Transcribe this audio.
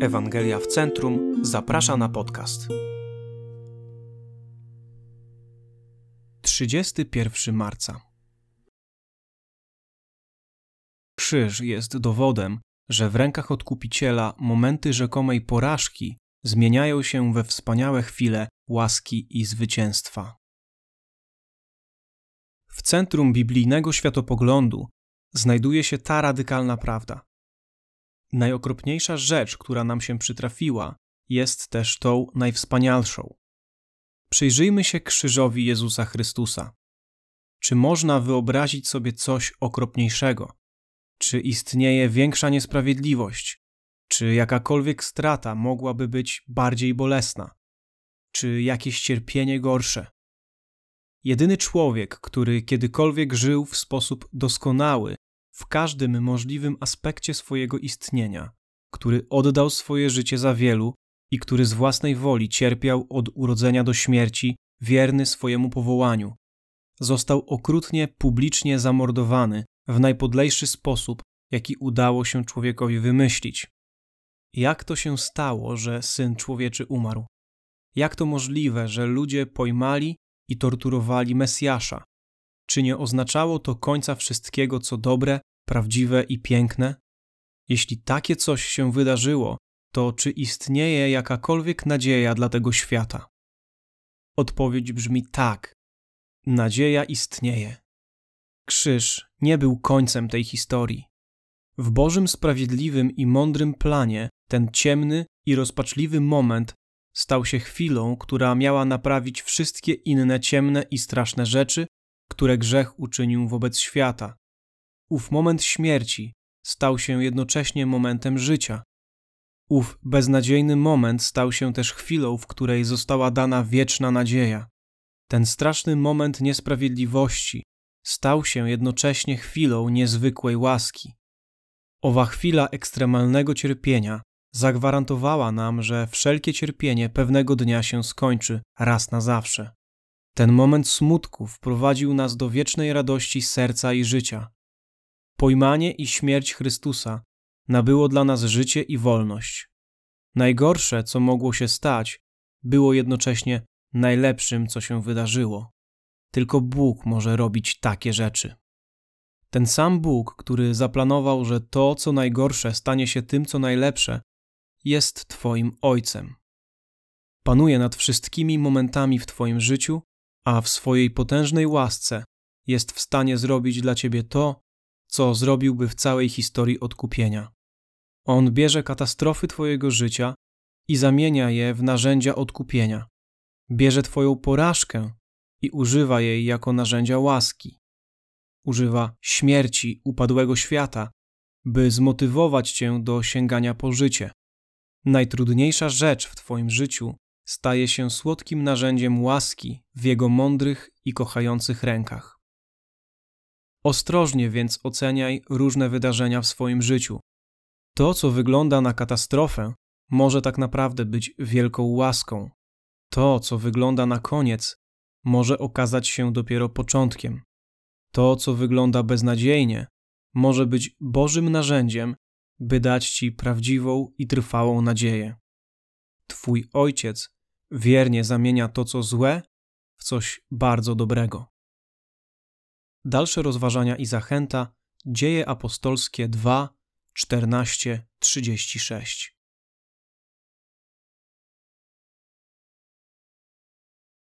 Ewangelia w Centrum zaprasza na podcast. 31 marca. Krzyż jest dowodem, że w rękach odkupiciela momenty rzekomej porażki zmieniają się we wspaniałe chwile łaski i zwycięstwa. W centrum biblijnego światopoglądu znajduje się ta radykalna prawda. Najokropniejsza rzecz, która nam się przytrafiła, jest też tą najwspanialszą. Przyjrzyjmy się krzyżowi Jezusa Chrystusa. Czy można wyobrazić sobie coś okropniejszego? Czy istnieje większa niesprawiedliwość? Czy jakakolwiek strata mogłaby być bardziej bolesna? Czy jakieś cierpienie gorsze? Jedyny człowiek, który kiedykolwiek żył w sposób doskonały w każdym możliwym aspekcie swojego istnienia, który oddał swoje życie za wielu i który z własnej woli cierpiał od urodzenia do śmierci, wierny swojemu powołaniu. Został okrutnie, publicznie zamordowany w najpodlejszy sposób, jaki udało się człowiekowi wymyślić. Jak to się stało, że syn człowieczy umarł? Jak to możliwe, że ludzie pojmali i torturowali Mesjasza? Czy nie oznaczało to końca wszystkiego, co dobre, prawdziwe i piękne? Jeśli takie coś się wydarzyło, to czy istnieje jakakolwiek nadzieja dla tego świata? Odpowiedź brzmi tak. Nadzieja istnieje. Krzyż nie był końcem tej historii. W Bożym sprawiedliwym i mądrym planie ten ciemny i rozpaczliwy moment stał się chwilą, która miała naprawić wszystkie inne ciemne i straszne rzeczy, które grzech uczynił wobec świata. Ów moment śmierci stał się jednocześnie momentem życia. Ów beznadziejny moment stał się też chwilą, w której została dana wieczna nadzieja. Ten straszny moment niesprawiedliwości stał się jednocześnie chwilą niezwykłej łaski. Owa chwila ekstremalnego cierpienia zagwarantowała nam, że wszelkie cierpienie pewnego dnia się skończy raz na zawsze. Ten moment smutku wprowadził nas do wiecznej radości serca i życia. Pojmanie i śmierć Chrystusa nabyło dla nas życie i wolność. Najgorsze, co mogło się stać, było jednocześnie najlepszym, co się wydarzyło. Tylko Bóg może robić takie rzeczy. Ten sam Bóg, który zaplanował, że to, co najgorsze, stanie się tym, co najlepsze, jest Twoim Ojcem. Panuje nad wszystkimi momentami w Twoim życiu, a w swojej potężnej łasce jest w stanie zrobić dla Ciebie to, co zrobiłby w całej historii odkupienia. On bierze katastrofy Twojego życia i zamienia je w narzędzia odkupienia. Bierze Twoją porażkę i używa jej jako narzędzia łaski. Używa śmierci upadłego świata, by zmotywować Cię do sięgania po życie. Najtrudniejsza rzecz w Twoim życiu staje się słodkim narzędziem łaski w Jego mądrych i kochających rękach. Ostrożnie więc oceniaj różne wydarzenia w swoim życiu. To, co wygląda na katastrofę, może tak naprawdę być wielką łaską. To, co wygląda na koniec, może okazać się dopiero początkiem. To, co wygląda beznadziejnie, może być Bożym narzędziem, by dać Ci prawdziwą i trwałą nadzieję. Twój Ojciec wiernie zamienia to, co złe, w coś bardzo dobrego. Dalsze rozważania i zachęta Dzieje apostolskie 2, 14, 36.